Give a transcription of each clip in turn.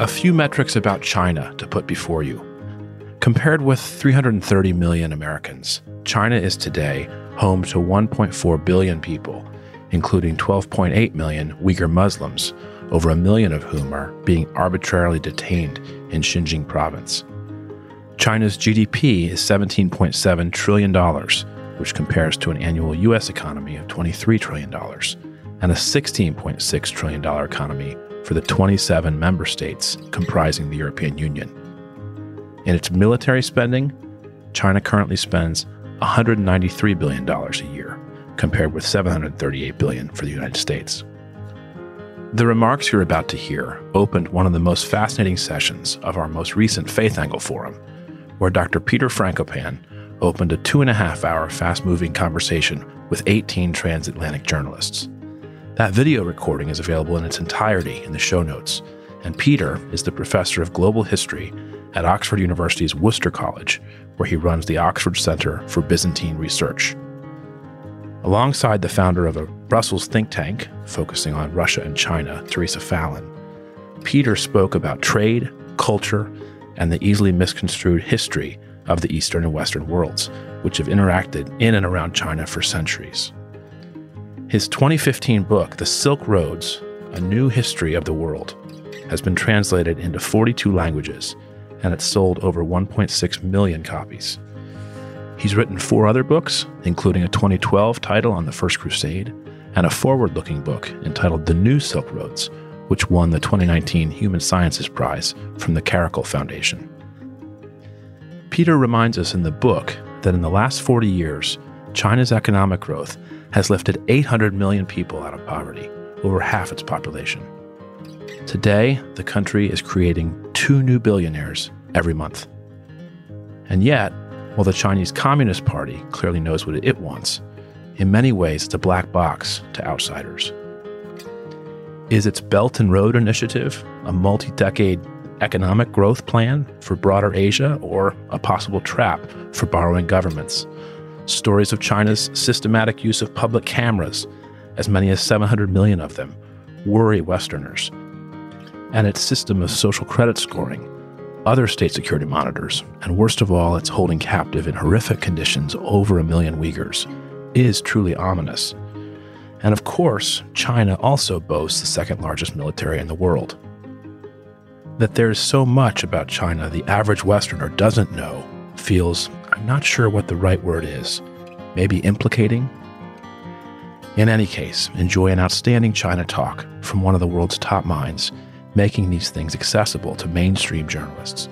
A few metrics about China to put before you. Compared with 330 million Americans, China is today home to 1.4 billion people, including 12.8 million Uyghur Muslims, over a million of whom are being arbitrarily detained in Xinjiang province. China's GDP is $17.7 trillion, which compares to an annual U.S. economy of $23 trillion, and a $16.6 trillion economy for the 27 member states comprising the European Union. In its military spending, China currently spends $193 billion a year, compared with 738 billion for the United States. The remarks you're about to hear opened one of the most fascinating sessions of our most recent Faith Angle Forum, where Dr. Peter Frankopan opened a two and a half hour fast moving conversation with 18 transatlantic journalists. That video recording is available in its entirety in the show notes, and Peter is the professor of global history at Oxford University's Worcester College, where he runs the Oxford Center for Byzantine Research. Alongside the founder of a Brussels think tank focusing on Russia and China, Theresa Fallon, Peter spoke about trade, culture, and the easily misconstrued history of the Eastern and Western worlds, which have interacted in and around China for centuries. His 2015 book, The Silk Roads A New History of the World, has been translated into 42 languages and it's sold over 1.6 million copies. He's written four other books, including a 2012 title on the First Crusade and a forward looking book entitled The New Silk Roads, which won the 2019 Human Sciences Prize from the Caracal Foundation. Peter reminds us in the book that in the last 40 years, China's economic growth has lifted 800 million people out of poverty, over half its population. Today, the country is creating two new billionaires every month. And yet, while the Chinese Communist Party clearly knows what it wants, in many ways it's a black box to outsiders. Is its Belt and Road Initiative a multi decade economic growth plan for broader Asia or a possible trap for borrowing governments? Stories of China's systematic use of public cameras, as many as 700 million of them, worry Westerners. And its system of social credit scoring, other state security monitors, and worst of all, its holding captive in horrific conditions over a million Uyghurs, is truly ominous. And of course, China also boasts the second largest military in the world. That there is so much about China the average Westerner doesn't know feels I'm not sure what the right word is. Maybe implicating? In any case, enjoy an outstanding China talk from one of the world's top minds, making these things accessible to mainstream journalists.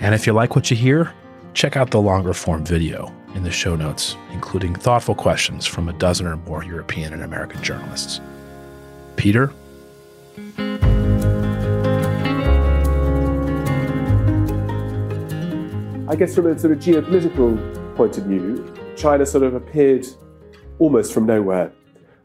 And if you like what you hear, check out the longer form video in the show notes, including thoughtful questions from a dozen or more European and American journalists. Peter? I guess from a sort of geopolitical point of view, China sort of appeared almost from nowhere.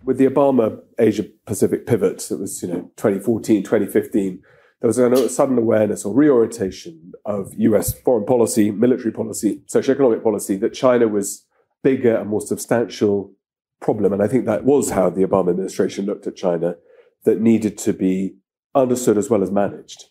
With the Obama Asia Pacific pivot that was, you know, 2014, 2015, there was a sudden awareness or reorientation of US foreign policy, military policy, socioeconomic policy, that China was bigger and more substantial problem. And I think that was how the Obama administration looked at China, that needed to be understood as well as managed.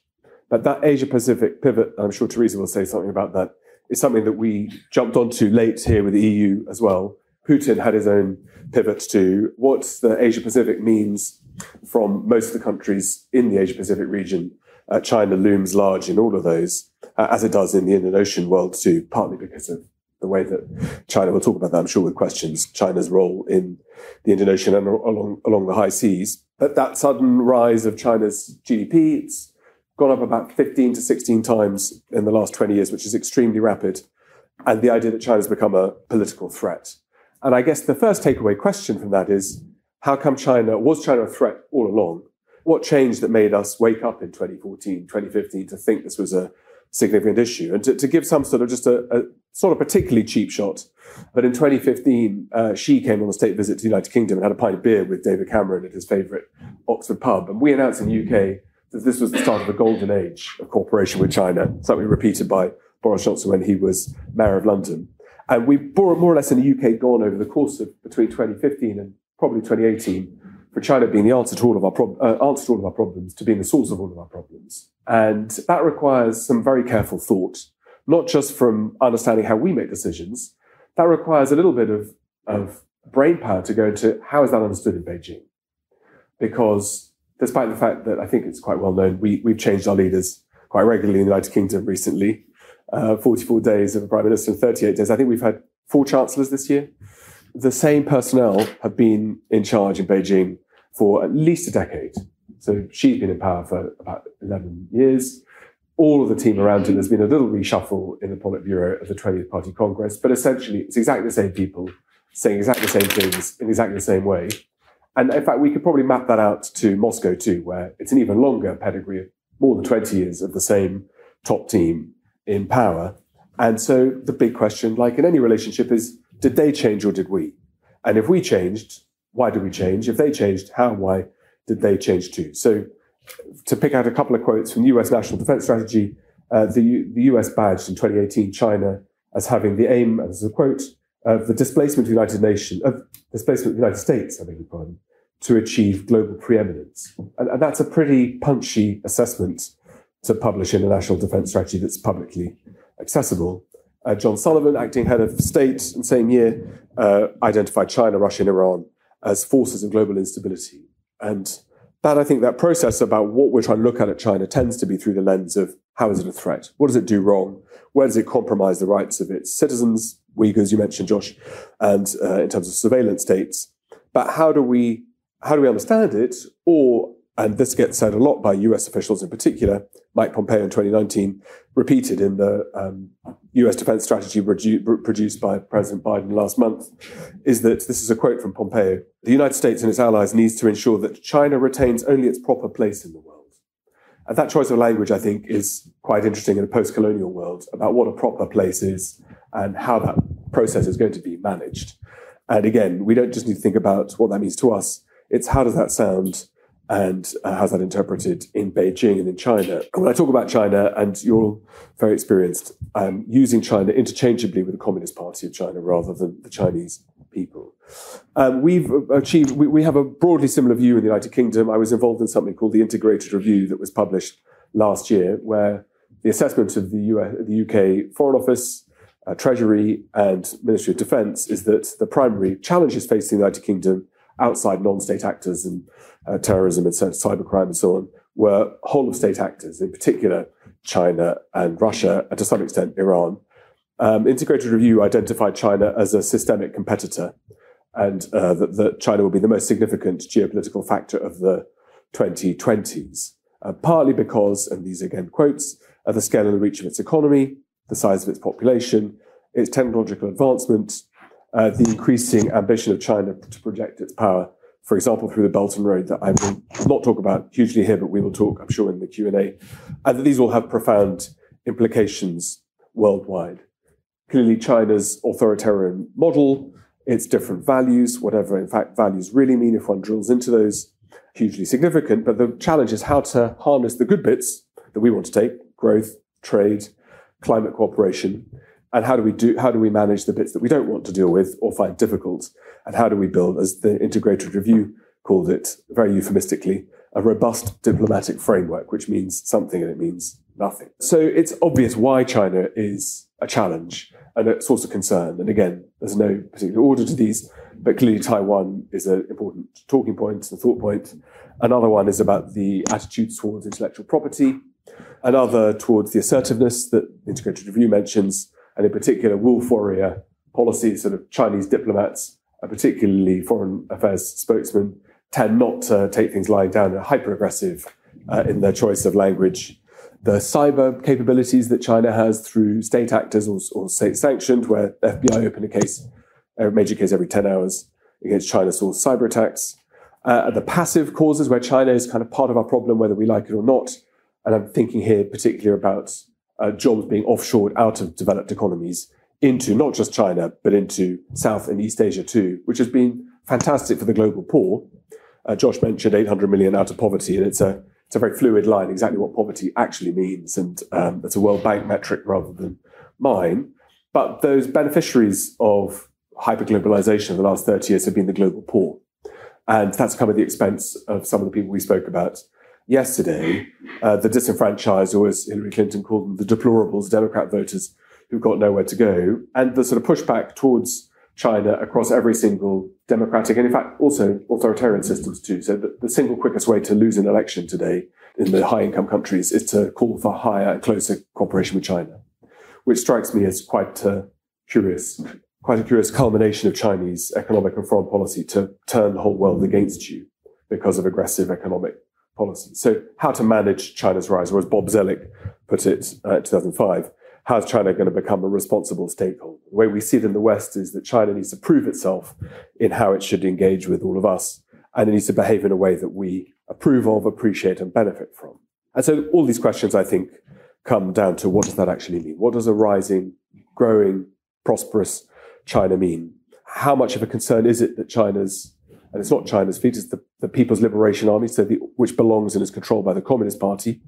But that Asia Pacific pivot, I'm sure Theresa will say something about that, is something that we jumped onto late here with the EU as well. Putin had his own pivot to what the Asia Pacific means from most of the countries in the Asia Pacific region. Uh, China looms large in all of those, uh, as it does in the Indian Ocean world too, partly because of the way that China, will talk about that, I'm sure, with questions, China's role in the Indian Ocean and along, along the high seas. But that sudden rise of China's GDP, it's gone up about 15 to 16 times in the last 20 years, which is extremely rapid. And the idea that China's become a political threat. And I guess the first takeaway question from that is how come China, was China a threat all along? What changed that made us wake up in 2014, 2015 to think this was a significant issue? And to, to give some sort of just a, a, sort of particularly cheap shot, but in 2015, uh, Xi came on a state visit to the United Kingdom and had a pint of beer with David Cameron at his favourite Oxford pub. And we announced in the UK this was the start of a golden age of cooperation with China, something repeated by Boris Johnson when he was mayor of London. And we bore more or less in the UK gone over the course of between 2015 and probably 2018 for China being the answer to all of our prob- uh, answer to all of our problems to being the source of all of our problems. And that requires some very careful thought, not just from understanding how we make decisions. That requires a little bit of, of brain power to go into how is that understood in Beijing? Because despite the fact that I think it's quite well known, we, we've changed our leaders quite regularly in the United Kingdom recently. Uh, 44 days of a prime minister and 38 days. I think we've had four chancellors this year. The same personnel have been in charge in Beijing for at least a decade. So Xi's been in power for about 11 years. All of the team around him, there's been a little reshuffle in the Politburo of the 20th Party Congress, but essentially it's exactly the same people saying exactly the same things in exactly the same way. And in fact, we could probably map that out to Moscow too, where it's an even longer pedigree of more than 20 years of the same top team in power. And so the big question, like in any relationship, is did they change or did we? And if we changed, why did we change? If they changed, how and why did they change too? So to pick out a couple of quotes from the US National Defense Strategy, uh, the, the US badged in 2018 China as having the aim, as a quote, of the displacement of the United Nations, of displacement of the United States, I beg your pardon, to achieve global preeminence. And, and that's a pretty punchy assessment to publish in a national defense strategy that's publicly accessible. Uh, John Sullivan, acting head of state in the same year, uh, identified China, Russia, and Iran as forces of global instability. And that, I think, that process about what we're trying to look at at China tends to be through the lens of how is it a threat? What does it do wrong? Where does it compromise the rights of its citizens? Uyghurs, you mentioned, Josh, and uh, in terms of surveillance states. But how do we how do we understand it? Or and this gets said a lot by US officials in particular, Mike Pompeo in 2019 repeated in the um, US defense strategy produ- produced by President Biden last month, is that this is a quote from Pompeo the United States and its allies needs to ensure that China retains only its proper place in the world. And that choice of language, I think, is quite interesting in a post colonial world about what a proper place is and how that process is going to be managed. And again, we don't just need to think about what that means to us, it's how does that sound and uh, how's that interpreted in Beijing and in China? And when I talk about China, and you're all very experienced, um, using China interchangeably with the Communist Party of China rather than the Chinese people. Um, we've achieved, we, we, have a broadly similar view in the United Kingdom. I was involved in something called the Integrated Review that was published last year, where the assessment of the, US, the UK Foreign Office, uh, Treasury, and Ministry of Defence is that the primary challenges facing the United Kingdom outside non-state actors and uh, terrorism and cybercrime and so on were whole of state actors, in particular China and Russia, and to some extent Iran. Um, Integrated Review identified China as a systemic competitor, and uh, that, that, China will be the most significant geopolitical factor of the 2020s, uh, partly because, and these again quotes, of the scale and the reach of its economy, the size of its population, its technological advancement, uh, the increasing ambition of China to project its power, for example, through the Belt and Road that I will not talk about hugely here, but we will talk, I'm sure, in the Q&A, and that these will have profound implications worldwide. Clearly, China's authoritarian model, its different values, whatever in fact values really mean if one drills into those, hugely significant. But the challenge is how to harness the good bits that we want to take, growth, trade, climate cooperation, and how do we do how do we manage the bits that we don't want to deal with or find difficult and how do we build as the integrated review called it very euphemistically a robust diplomatic framework which means something and it means nothing. So it's obvious why china is a challenge and a source of concern. And again there's no particular order to these but clearly taiwan is an important talking point and thought point. Another one is about the attitudes towards intellectual property another towards the assertiveness that integrated review mentions and in particular, wolf warrior policies, sort of Chinese diplomats, particularly foreign affairs spokesmen, tend not to take things lying down and hyper aggressive uh, in their choice of language. The cyber capabilities that China has through state actors or, or state sanctioned, where FBI open a case, a major case every 10 hours against China sourced cyber attacks. Uh, the passive causes where China is kind of part of our problem, whether we like it or not. And I'm thinking here particularly about uh, jobs being offshored out of developed economies into not just China, but into South and East Asia too, which has been fantastic for the global poor. Uh, Josh mentioned 800 million out of poverty, and it's a it's a very fluid line, exactly what poverty actually means, and um, it's a World Bank metric rather than mine. But those beneficiaries of hyperglobalization of the last 30 years have been the global poor. And that's come at the expense of some of the people we spoke about yesterday, uh, the disenfranchised, or as Hillary Clinton called them, the deplorables, Democrat voters who've got nowhere to go, and the sort of pushback towards China across every single democratic and, in fact, also authoritarian systems too. So the, the single quickest way to lose an election today in the high income countries is to call for higher and closer cooperation with China, which strikes me as quite uh, curious, quite a curious culmination of Chinese economic and foreign policy to turn the whole world against you because of aggressive economic policy. So how to manage China's rise, or as Bob Zoellick put it uh, in 2005, how's China going to become a responsible stakeholder? The way we see it in the West is that China needs to prove itself in how it should engage with all of us, and it needs to behave in a way that we approve of, appreciate, and benefit from. And so all these questions, I think, come down to what does that actually mean? What does a rising, growing, prosperous China mean? How much of a concern is it that China's and it's not China's fleet, it's the, the People's Liberation Army, so the, which belongs and is controlled by the Communist Party.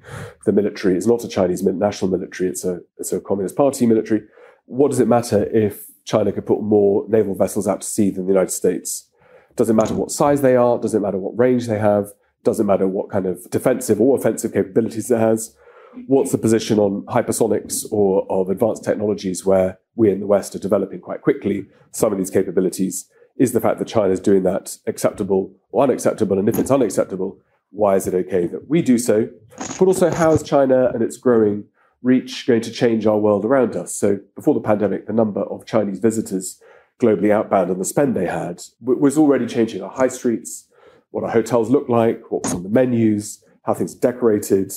The military is not a Chinese national military, it's a, it's a Communist Party military. What does it matter if China could put more naval vessels out to sea than the United States? Does it matter what size they are? Does it matter what range they have? Does it matter what kind of defensive or offensive capabilities it has? What's the position on hypersonics or of advanced technologies where we in the West are developing quite quickly some of these capabilities? Is the fact that China is doing that acceptable or unacceptable? And if it's unacceptable, why is it okay that we do so? But also, how is China and its growing reach going to change our world around us? So, before the pandemic, the number of Chinese visitors globally outbound and the spend they had was already changing our high streets, what our hotels look like, what was on the menus, how things decorated,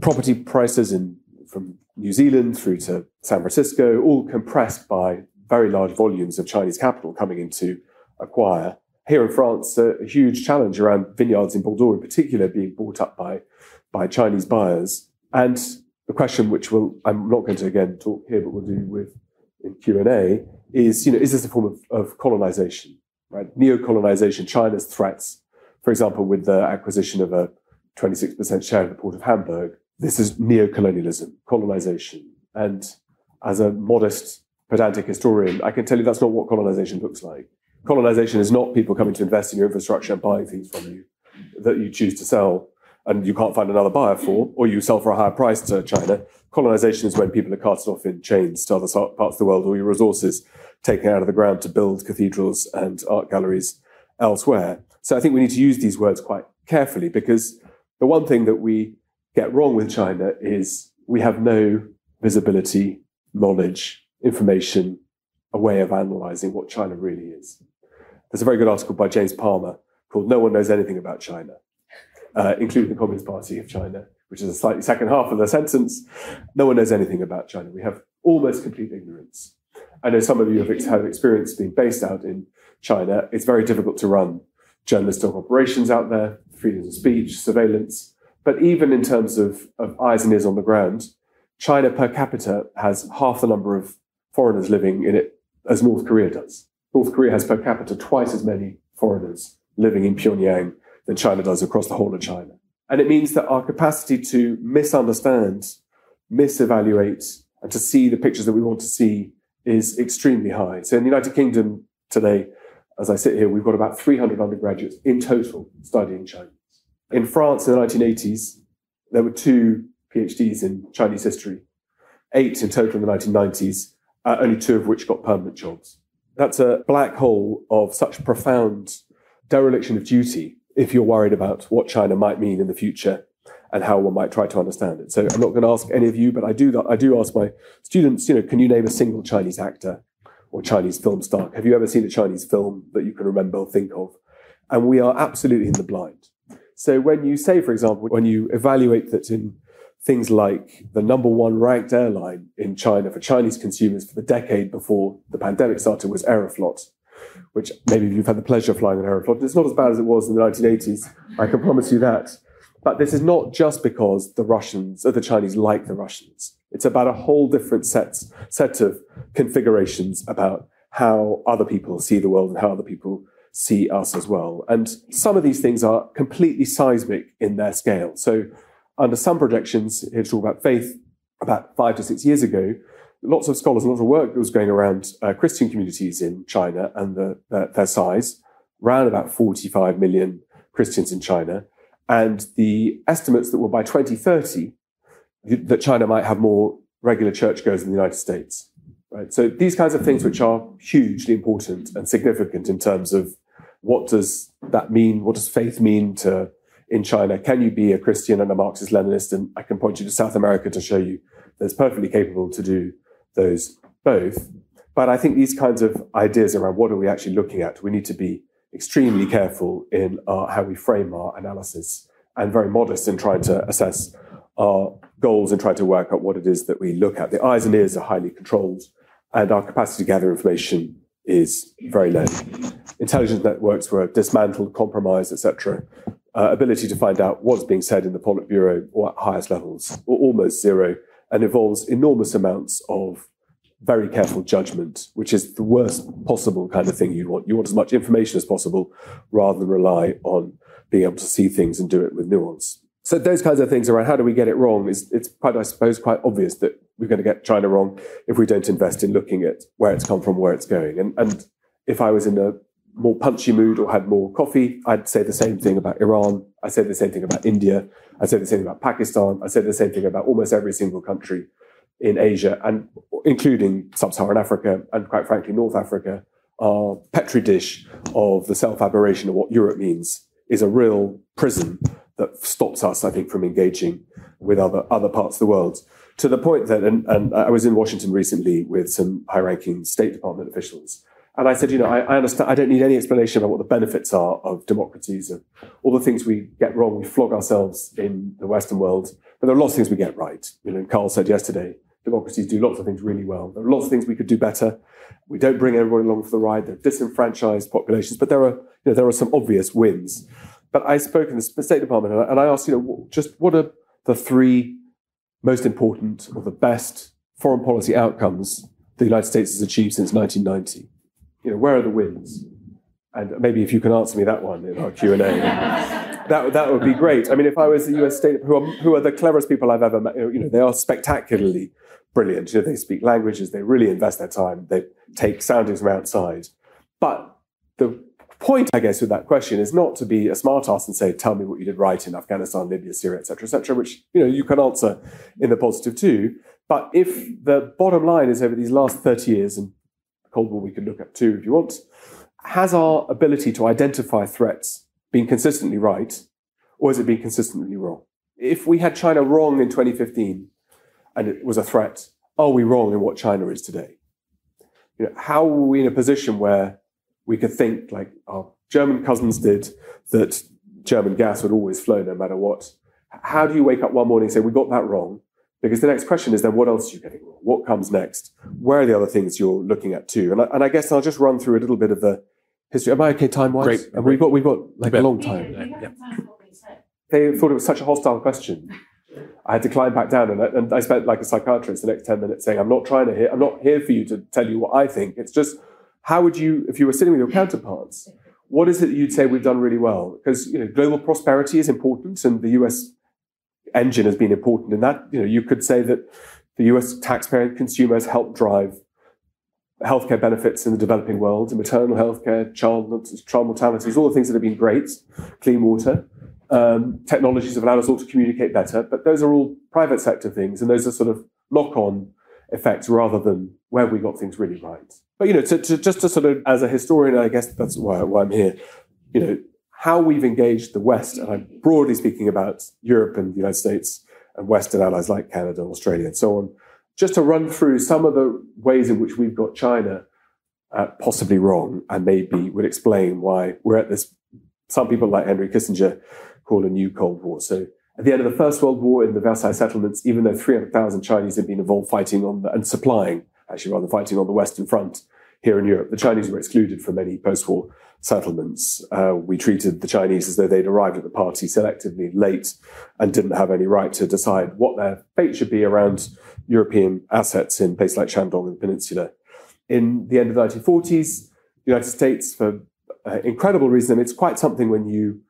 property prices in from New Zealand through to San Francisco, all compressed by very large volumes of Chinese capital coming into acquire. Here in France, a, huge challenge around vineyards in Bordeaux, in particular, being bought up by by Chinese buyers. And the question, which will I'm not going to again talk here, but we'll do with in Q and A, is you know is this a form of, of colonization, right? Neo-colonization, China's threats, for example, with the acquisition of a 26% share of the port of Hamburg. This is neo-colonialism, colonization, and as a modest pedantic historian, I can tell you that's not what colonization looks like colonization is not people coming to invest in your infrastructure and buying things from you that you choose to sell and you can't find another buyer for, or you sell for a higher price to China. Colonization is when people are carted off in chains to other parts of the world, or your resources taken out of the ground to build cathedrals and art galleries elsewhere. So I think we need to use these words quite carefully because the one thing that we get wrong with China is we have no visibility, knowledge, information, a way of analyzing what China really is. There's a very good article by James Palmer called No One Knows Anything About China, uh, including the Communist Party of China, which is a slightly second half of the sentence. No one knows anything about China. We have almost complete ignorance. I know some of you have had experience being based out in China. It's very difficult to run journalistic operations out there, freedom of speech, surveillance. But even in terms of, of eyes and ears on the ground, China per capita has half the number of foreigners living in it as North Korea does. North Korea has per capita twice as many foreigners living in Pyongyang than China does across the whole of China. And it means that our capacity to misunderstand, misevaluate, and to see the pictures that we want to see is extremely high. So in the United Kingdom today, as I sit here, we've got about 300 undergraduates in total studying Chinese. In France in the 1980s, there were two PhDs in Chinese history, eight in total in the 1990s, uh, only two of which got permanent jobs. That's a black hole of such profound dereliction of duty if you're worried about what China might mean in the future and how one might try to understand it. So I'm not going to ask any of you, but I do I do ask my students, you know, can you name a single Chinese actor or Chinese film star? Have you ever seen a Chinese film that you can remember or think of? And we are absolutely in the blind. So when you say, for example, when you evaluate that in things like the number one ranked airline in China for Chinese consumers for the decade before the pandemic started was Aeroflot, which maybe you've had the pleasure of flying on Aeroflot. It's not as bad as it was in the 1980s. I can promise you that. But this is not just because the Russians or the Chinese like the Russians. It's about a whole different set, set of configurations about how other people see the world and how other people see us as well. And some of these things are completely seismic in their scale. So under some projections, here to talk about faith, about five to six years ago, lots of scholars, and lots of work was going around uh, Christian communities in China and the, their size, around about 45 million Christians in China. and the estimates that were by 2030 that China might have more regular churchgoers in the United States. Right? So these kinds of things, which are hugely important and significant in terms of what does that mean? What does faith mean to in China? Can you be a Christian and a Marxist Leninist? And I can point you to South America to show you that it's perfectly capable to do those both. But I think these kinds of ideas around what are we actually looking at, we need to be extremely careful in our, how we frame our analysis and very modest in trying to assess our goals and try to work out what it is that we look at. The eyes and ears are highly controlled, and our capacity to gather information is very low. Intelligence networks were dismantled, compromised, etc. Uh, ability to find out what's being said in the Politburo or at highest levels, or almost zero, and involves enormous amounts of very careful judgment, which is the worst possible kind of thing you want. You want as much information as possible rather than rely on being able to see things and do it with nuance. So those kinds of things around how do we get it wrong is it's quite, I suppose, quite obvious that we're going to get China wrong if we don't invest in looking at where it's come from, where it's going. And, and if I was in a more punchy mood or had more coffee, I'd say the same thing about Iran. I say the same thing about India. I say the same thing about Pakistan. I say the same thing about almost every single country in Asia, and including sub-Saharan Africa and quite frankly North Africa, are petri dish of the self-aberration of what Europe means is a real prison that stops us, I think, from engaging with other other parts of the world. To the point that, and, and I was in Washington recently with some high-ranking State Department officials, and I said, you know, I, I, understand. I don't need any explanation about what the benefits are of democracies and all the things we get wrong. We flog ourselves in the Western world, but there are lots of things we get right. You know, Carl said yesterday, democracies do lots of things really well. There are lots of things we could do better. We don't bring everybody along for the ride. They're disenfranchised populations, but there are, you know, there are some obvious wins. But I spoke in the State Department and I asked, you know, just what are the three most important or the best foreign policy outcomes the United States has achieved since 1990? You know, where are the wins? And maybe if you can answer me that one in our Q and A, that that would be great. I mean, if I was the U.S. state, who are who are the cleverest people I've ever met? You know, they are spectacularly brilliant. You know, they speak languages. They really invest their time. They take soundings from outside. But the point, I guess, with that question is not to be a smartass and say, "Tell me what you did right in Afghanistan, Libya, Syria, etc., etc." which you know you can answer in the positive too. But if the bottom line is over these last 30 years, and Cold War we could look at too if you want, has our ability to identify threats been consistently right, or has it been consistently wrong? If we had China wrong in 2015 and it was a threat, are we wrong in what China is today? You know, how are we in a position where we could think like our German cousins did that German gas would always flow no matter what? How do you wake up one morning and say, we got that wrong? Because the next question is then what else are you getting wrong? What comes next? Where are the other things you're looking at too? And I, and I guess I'll just run through a little bit of the history. Am I okay time wise? Great. And we've got we've got like a long time. Yeah. They thought it was such a hostile question. I had to climb back down, and I, and I spent like a psychiatrist the next ten minutes saying, "I'm not trying to hear. I'm not here for you to tell you what I think. It's just how would you, if you were sitting with your counterparts, what is it that you'd say we've done really well? Because you know, global prosperity is important, and the U.S engine has been important in that. You know, you could say that the US taxpayer and consumers help drive healthcare benefits in the developing world, maternal healthcare, child, child mortalities, all the things that have been great, clean water. Um, technologies have allowed us all to communicate better, but those are all private sector things, and those are sort of knock-on effects rather than where we got things really right. But you know, to, to, just to sort of, as a historian, I guess that's why, why I'm here. You know, how we've engaged the West, and I'm broadly speaking about Europe and the United States and Western allies like Canada, Australia, and so on, just to run through some of the ways in which we've got China uh, possibly wrong and maybe would explain why we're at this, some people like Henry Kissinger call a new Cold War. So at the end of the First World War in the Versailles settlements, even though 300,000 Chinese had been involved fighting on the, and supplying, actually rather fighting on the Western Front here in Europe, the Chinese were excluded from many post-war settlements. Uh, we treated the Chinese as though they'd arrived at the party selectively late and didn't have any right to decide what their fate should be around European assets in places like Shandong and the Peninsula. In the end of the 1940s, the United States, for uh, incredible reason, it's quite something when you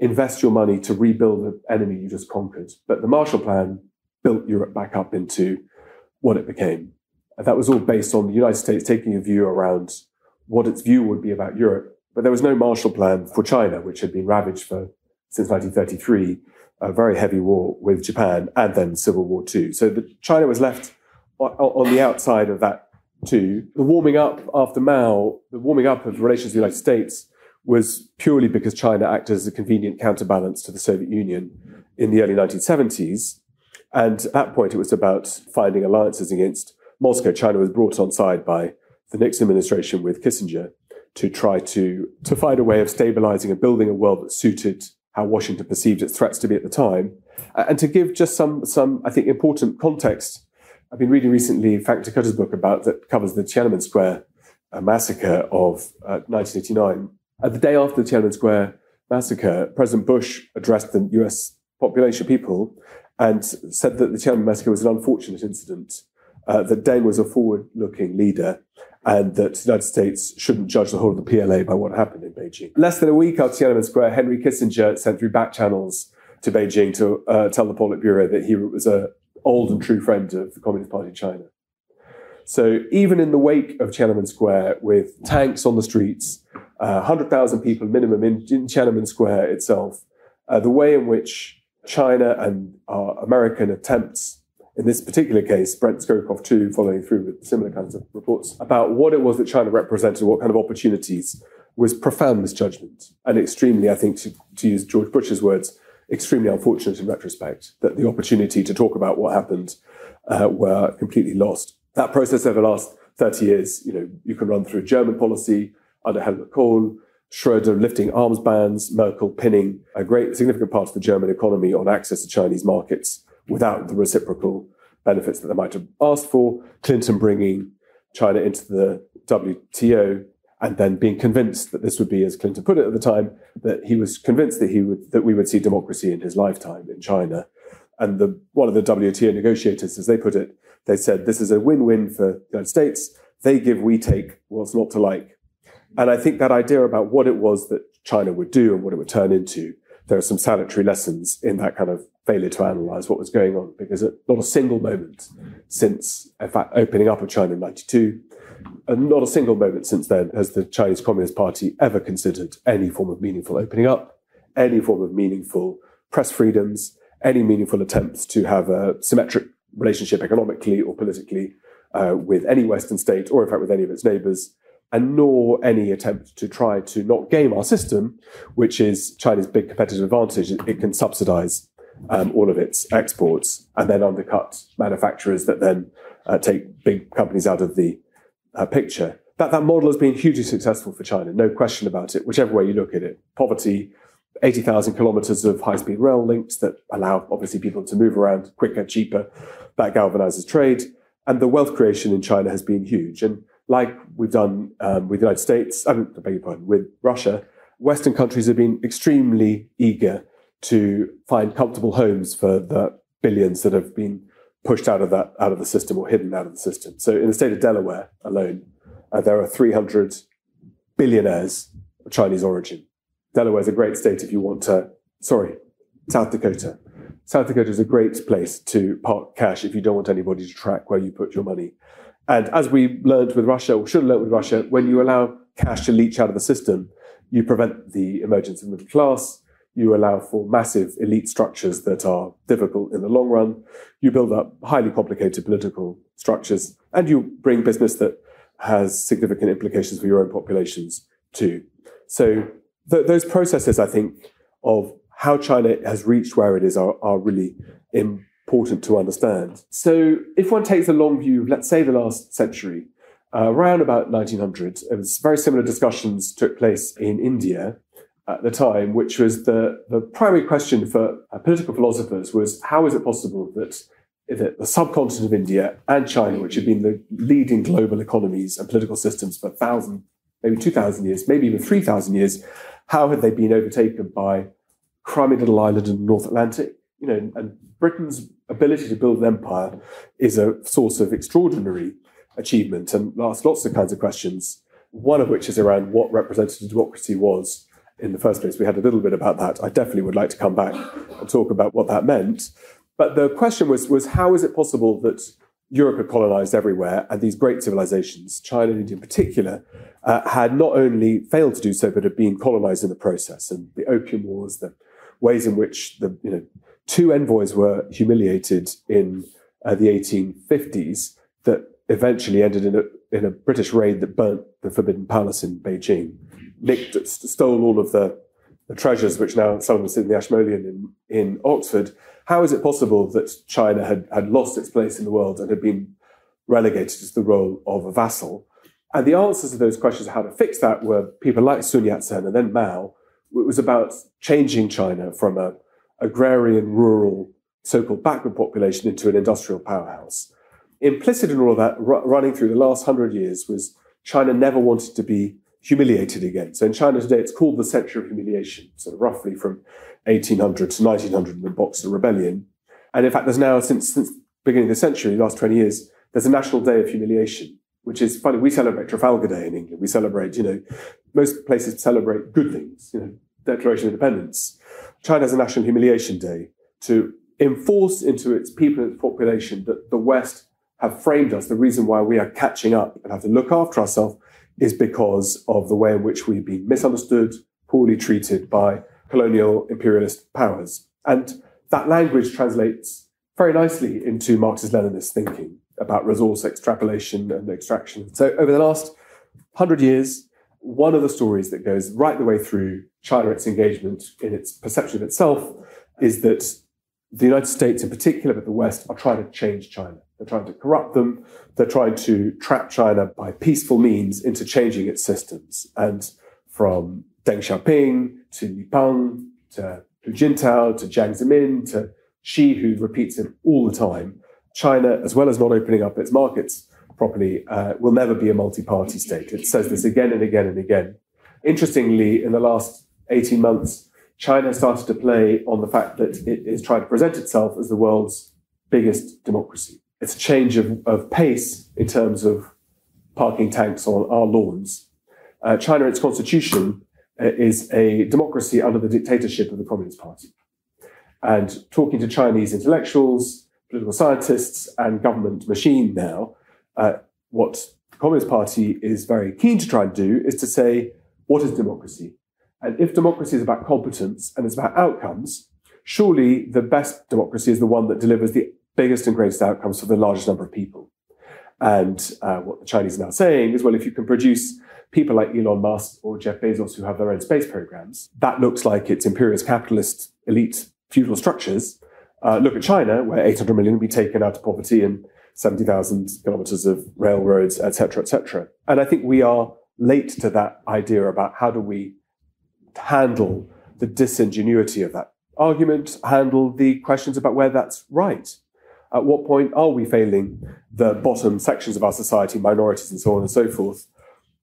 invest your money to rebuild the enemy you just conquered. But the Marshall Plan built Europe back up into what it became. And that was all based on the United States taking a view around what its view would be about Europe but there was no Marshall Plan for China, which had been ravaged for since 1933, a very heavy war with Japan, and then Civil War II. So the, China was left on the outside of that too. The warming up after Mao, the warming up of relations with the United States was purely because China acted as a convenient counterbalance to the Soviet Union in the early 1970s. And at that point, it was about finding alliances against Moscow. China was brought on side by the Nixon administration with Kissinger to try to, to find a way of stabilizing and building a world that suited how Washington perceived its threats to be at the time. And to give just some, some I think, important context, I've been reading recently Frank Dikötter book about that covers the Tiananmen Square uh, massacre of uh, 1989. At the day after the Tiananmen Square massacre, President Bush addressed the US population people and said that the Tiananmen massacre was an unfortunate incident, uh, that Deng was a forward looking leader, and that the United States shouldn't judge the whole of the PLA by what happened in Beijing. Less than a week after Tiananmen Square, Henry Kissinger sent through back channels to Beijing to uh, tell the Politburo that he was an old and true friend of the Communist Party of China. So even in the wake of Tiananmen Square, with tanks on the streets, uh, 100,000 people minimum in, in Tiananmen Square itself, uh, the way in which China and our American attempts, in this particular case, Brent Scowcroft too, following through with similar kinds of reports about what it was that China represented, what kind of opportunities, was profound misjudgment and extremely, I think, to, to use George Bush's words, extremely unfortunate in retrospect that the opportunity to talk about what happened uh, were completely lost. That process over the last 30 years, you know, you can run through German policy under Helmut Kohl, Schroeder lifting arms bans, Merkel pinning a great significant part of the German economy on access to Chinese markets without the reciprocal benefits that they might have asked for, Clinton bringing China into the WTO and then being convinced that this would be, as Clinton put it at the time, that he was convinced that he would that we would see democracy in his lifetime in China. And the one of the WTO negotiators, as they put it, they said this is a win-win for the United States. They give, we take. What's not to like? And I think that idea about what it was that China would do and what it would turn into, there are some salutary lessons in that kind of failure to analyze what was going on, because at not a single moment since, in fact, opening up of China in 92, and not a single moment since then has the Chinese Communist Party ever considered any form of meaningful opening up, any form of meaningful press freedoms, any meaningful attempts to have a symmetric relationship economically or politically uh, with any Western state, or in fact with any of its neighbors and nor any attempt to try to not game our system, which is China's big competitive advantage. It can subsidize um, all of its exports and then undercut manufacturers that then uh, take big companies out of the uh, picture. That, that model has been hugely successful for China, no question about it, whichever way you look at it. Poverty, 80,000 kilometers of high speed rail links that allow obviously people to move around quicker, cheaper. That galvanizes trade. And the wealth creation in China has been huge. And like we've done um, with the United States, I, mean, I beg your pardon, with Russia, Western countries have been extremely eager to find comfortable homes for the billions that have been pushed out of that out of the system or hidden out of the system. So in the state of Delaware alone, uh, there are 300 billionaires of Chinese origin. Delaware is a great state if you want to. Sorry, South Dakota. South Dakota is a great place to park cash if you don't want anybody to track where you put your money. And as we learned with Russia, or should have learned with Russia, when you allow cash to leach out of the system, you prevent the emergence of the middle class. You allow for massive elite structures that are difficult in the long run. You build up highly complicated political structures, and you bring business that has significant implications for your own populations too. So th- those processes, I think, of how China has reached where it is are, are really important to understand. So, if one takes a long view let's say, the last century, uh, around about 1900, it was very similar discussions took place in India at the time, which was the, the primary question for uh, political philosophers was how is it possible that, that the subcontinent of India and China, which had been the leading global economies and political systems for 1,000, maybe 2,000 years, maybe even 3,000 years, how had they been overtaken by crummy little island in the North Atlantic? You know, and Britain's ability to build an empire is a source of extraordinary achievement and asks lots of kinds of questions. One of which is around what representative democracy was in the first place. We had a little bit about that. I definitely would like to come back and talk about what that meant. But the question was, was how is it possible that Europe had colonized everywhere and these great civilizations, China and India in particular, uh, had not only failed to do so, but had been colonized in the process. And the Opium Wars, the ways in which the you know two envoys were humiliated in uh, the 1850s that eventually ended in a, in a British raid that burnt the Forbidden Palace in Beijing, nicked, stole all of the, the treasures, which now some of them sit in the Ashmolean in, in Oxford. How is it possible that China had, had lost its place in the world and had been relegated to the role of a vassal? And the answers to those questions how to fix that were people like Sun Yat-sen and then Mao. It was about changing China from a agrarian, rural, so-called backward population into an industrial powerhouse. Implicit in all of that, r- running through the last hundred years, was China never wanted to be humiliated again. So in China today, it's called the Century of Humiliation, sort of roughly from 1800 to 1900 in the Boxer Rebellion. And in fact, there's now, since, since the beginning of the century, the last 20 years, there's a National Day of Humiliation, which is funny. We celebrate Trafalgar Day in England. We celebrate, you know, most places celebrate good things, you know, Declaration of Independence. China has a National Humiliation Day to enforce into its people and its population that the West have framed us. The reason why we are catching up and have to look after ourselves is because of the way in which we've been misunderstood, poorly treated by colonial imperialist powers. And that language translates very nicely into Marxist Leninist thinking about resource extrapolation and extraction. So, over the last hundred years, one of the stories that goes right the way through China, its engagement in its perception of itself, is that the United States in particular, but the West, are trying to change China. They're trying to corrupt them. They're trying to trap China by peaceful means into changing its systems. And from Deng Xiaoping to Li Peng to Hu Jintao to Jiang Zemin to Xi, who repeats it all the time, China, as well as not opening up its markets properly, uh, will never be a multi party state. It says this again and again and again. Interestingly, in the last 18 months, China started to play on the fact that it is trying to present itself as the world's biggest democracy. It's a change of, of pace in terms of parking tanks on our lawns. Uh, China, its constitution, uh, is a democracy under the dictatorship of the Communist Party. And talking to Chinese intellectuals, political scientists, and government machine now, uh, what the Communist Party is very keen to try and do is to say, what is democracy? And if democracy is about competence and it's about outcomes, surely the best democracy is the one that delivers the biggest and greatest outcomes for the largest number of people. And uh, what the Chinese are now saying is, well, if you can produce people like Elon Musk or Jeff Bezos who have their own space programs, that looks like it's imperialist capitalist elite feudal structures. Uh, look at China, where 800 million will be taken out of poverty and 70,000 kilometers of railroads, etc., etc. And I think we are late to that idea about how do we handle the disingenuity of that argument, handle the questions about where that's right. At what point are we failing the bottom sections of our society, minorities, and so on and so forth?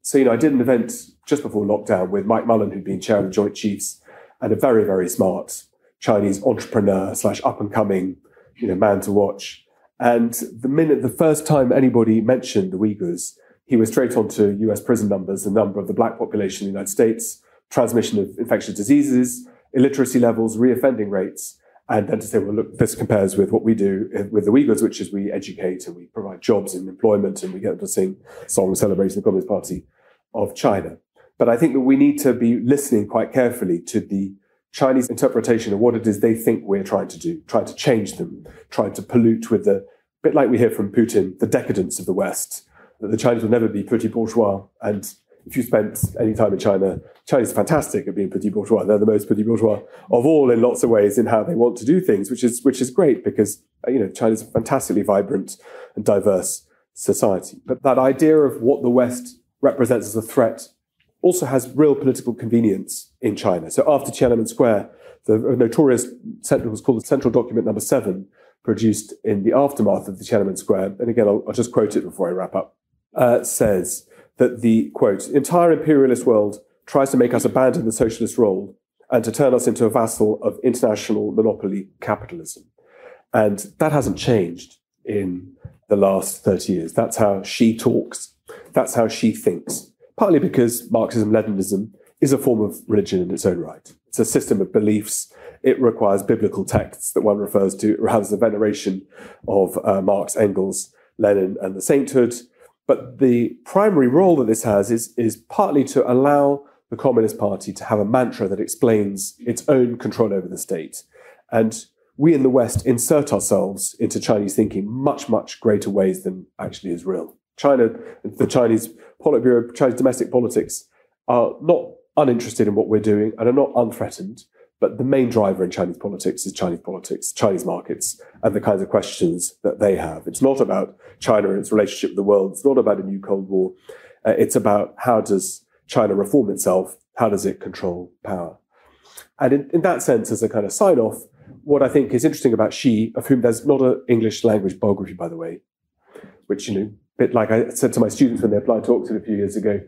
So, you know, I did an event just before lockdown with Mike Mullen, who'd been chair of the Joint Chiefs, and a very, very smart Chinese entrepreneur slash up and coming, you know, man to watch. And the minute, the first time anybody mentioned the Uyghurs, he was straight on to US prison numbers, the number of the black population in the United States, transmission of infectious diseases, illiteracy levels, reoffending rates, and then to say, well, look, this compares with what we do with the Uyghurs, which is we educate and we provide jobs and employment and we get them to sing songs celebrating the Communist Party of China. But I think that we need to be listening quite carefully to the Chinese interpretation of what it is they think we're trying to do, trying to change them, trying to pollute with the bit like we hear from Putin, the decadence of the West, that the Chinese will never be pretty bourgeois and if you spent any time in China, China's fantastic at being petit bourgeois. They're the most petit bourgeois of all in lots of ways in how they want to do things, which is which is great because uh, you know China's a fantastically vibrant and diverse society. But that idea of what the West represents as a threat also has real political convenience in China. So after Tiananmen Square, the notorious central was called the Central Document Number Seven, produced in the aftermath of the Tiananmen Square. And again, I'll, I'll just quote it before I wrap up. Uh, says that the quote, entire imperialist world tries to make us abandon the socialist role and to turn us into a vassal of international monopoly capitalism. And that hasn't changed in the last 30 years. That's how Xi talks. That's how Xi thinks. Partly because Marxism Leninism is a form of religion in its own right. It's a system of beliefs. It requires biblical texts that one refers to, It has the veneration of uh, Marx, Engels, Lenin, and the sainthood. But the primary role that this has is, is partly to allow the Communist Party to have a mantra that explains its own control over the state. And we in the West insert ourselves into Chinese thinking much, much greater ways than actually is real. China, the Chinese Politburo, Chinese domestic politics are not uninterested in what we're doing and are not unthreatened. But the main driver in Chinese politics is Chinese politics, Chinese markets, and the kinds of questions that they have. It's not about China and its relationship with the world. It's not about a new Cold War. Uh, it's about how does China reform itself? How does it control power? And in, in that sense, as a kind of sign off, what I think is interesting about Xi, of whom there's not an English language biography, by the way, which, you know, bit like I said to my students when they applied to Oxford a few years ago,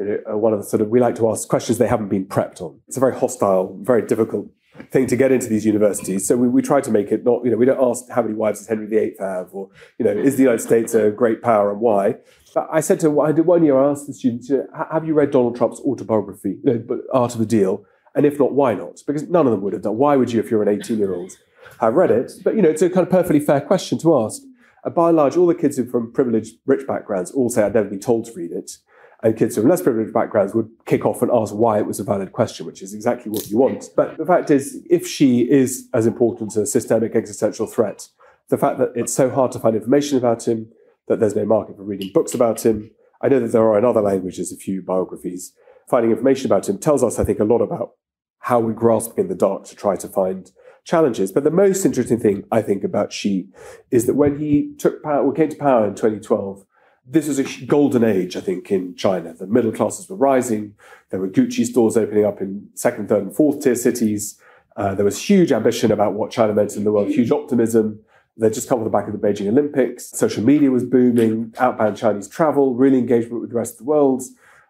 Uh, one of the sort of, we like to ask questions they haven't been prepped on. It's a very hostile, very difficult thing to get into these universities. So we, we try to make it not, you know, we don't ask how many wives does Henry VIII have or, you know, is the United States a great power and why? But I said to, I did one year, I asked the students, you know, have you read Donald Trump's autobiography, you know, Art of the Deal? And if not, why not? Because none of them would have done. Why would you, if you're an 18 year old, have read it? But, you know, it's a kind of perfectly fair question to ask. And by and large, all the kids who from privileged, rich backgrounds all say, I'd never been told to read it and kids from less privileged backgrounds would kick off and ask why it was a valid question, which is exactly what you want. But the fact is, if Xi is as important as a systemic existential threat, the fact that it's so hard to find information about him, that there's no market for reading books about him, I know that there are in other languages a few biographies. Finding information about him tells us, I think, a lot about how we grasp in the dark to try to find challenges. But the most interesting thing I think about Xi is that when he took power, or came to power in 2012, this was a golden age, I think, in China. The middle classes were rising. There were Gucci stores opening up in second, third, and fourth tier cities. Uh, there was huge ambition about what China meant in the world, huge optimism. They'd just come off the back of the Beijing Olympics. Social media was booming, outbound Chinese travel, really engagement with the rest of the world.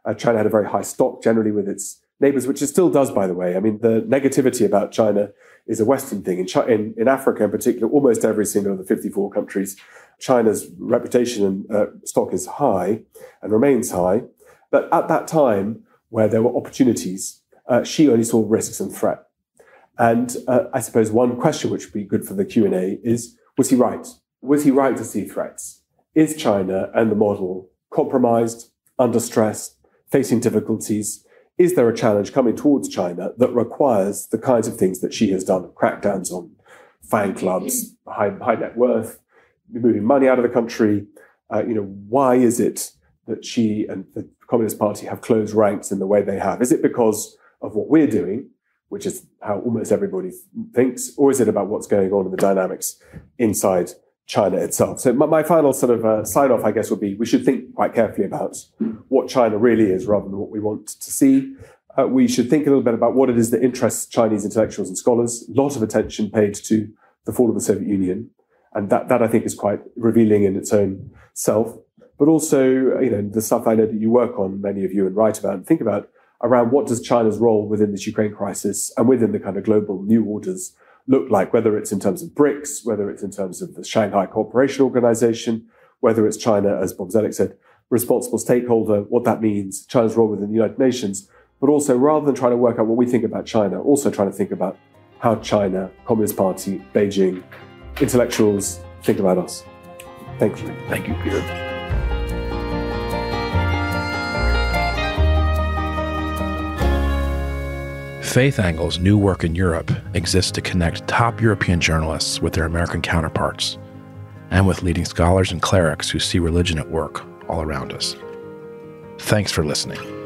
Uh, China had a very high stock generally with its neighbors, which it still does, by the way. I mean, the negativity about China is a Western thing. In, China, in, in Africa, in particular, almost every single of the 54 countries China's reputation and uh, stock is high and remains high. But at that time, where there were opportunities, uh, Xi only saw risks and threat. And uh, I suppose one question which would be good for the Q and A is: Was he right? Was he right to see threats? Is China and the model compromised, under stress, facing difficulties? Is there a challenge coming towards China that requires the kinds of things that Xi has done, crackdowns on fan clubs, high, high net worth, moving money out of the country. Uh, you know, why is it that Xi and the Communist Party have closed ranks in the way they have? Is it because of what we're doing, which is how almost everybody thinks, or is it about what's going on in the dynamics inside China itself? So my, my final sort of uh, sign off, I guess, would be we should think quite carefully about what China really is rather than what we want to see. Uh, we should think a little bit about what it is that interests Chinese intellectuals and scholars. A lot of attention paid to the fall of the Soviet Union and that that I think is quite revealing in its own self. But also, you know, the stuff I know that you work on, many of you, and write about and think about around what does China's role within this Ukraine crisis and within the kind of global new orders look like, whether it's in terms of BRICS, whether it's in terms of the Shanghai Cooperation Organization, whether it's China, as Bob Zoellick said, responsible stakeholder, what that means, China's role within the United Nations, but also rather than trying to work out what we think about China, also trying to think about how China, Communist Party, Beijing, intellectuals think about us. Thank you. Thank you, Peter. Faith Angle's new work in Europe exists to connect top European journalists with their American counterparts and with leading scholars and clerics who see religion at work all around us. Thanks for listening.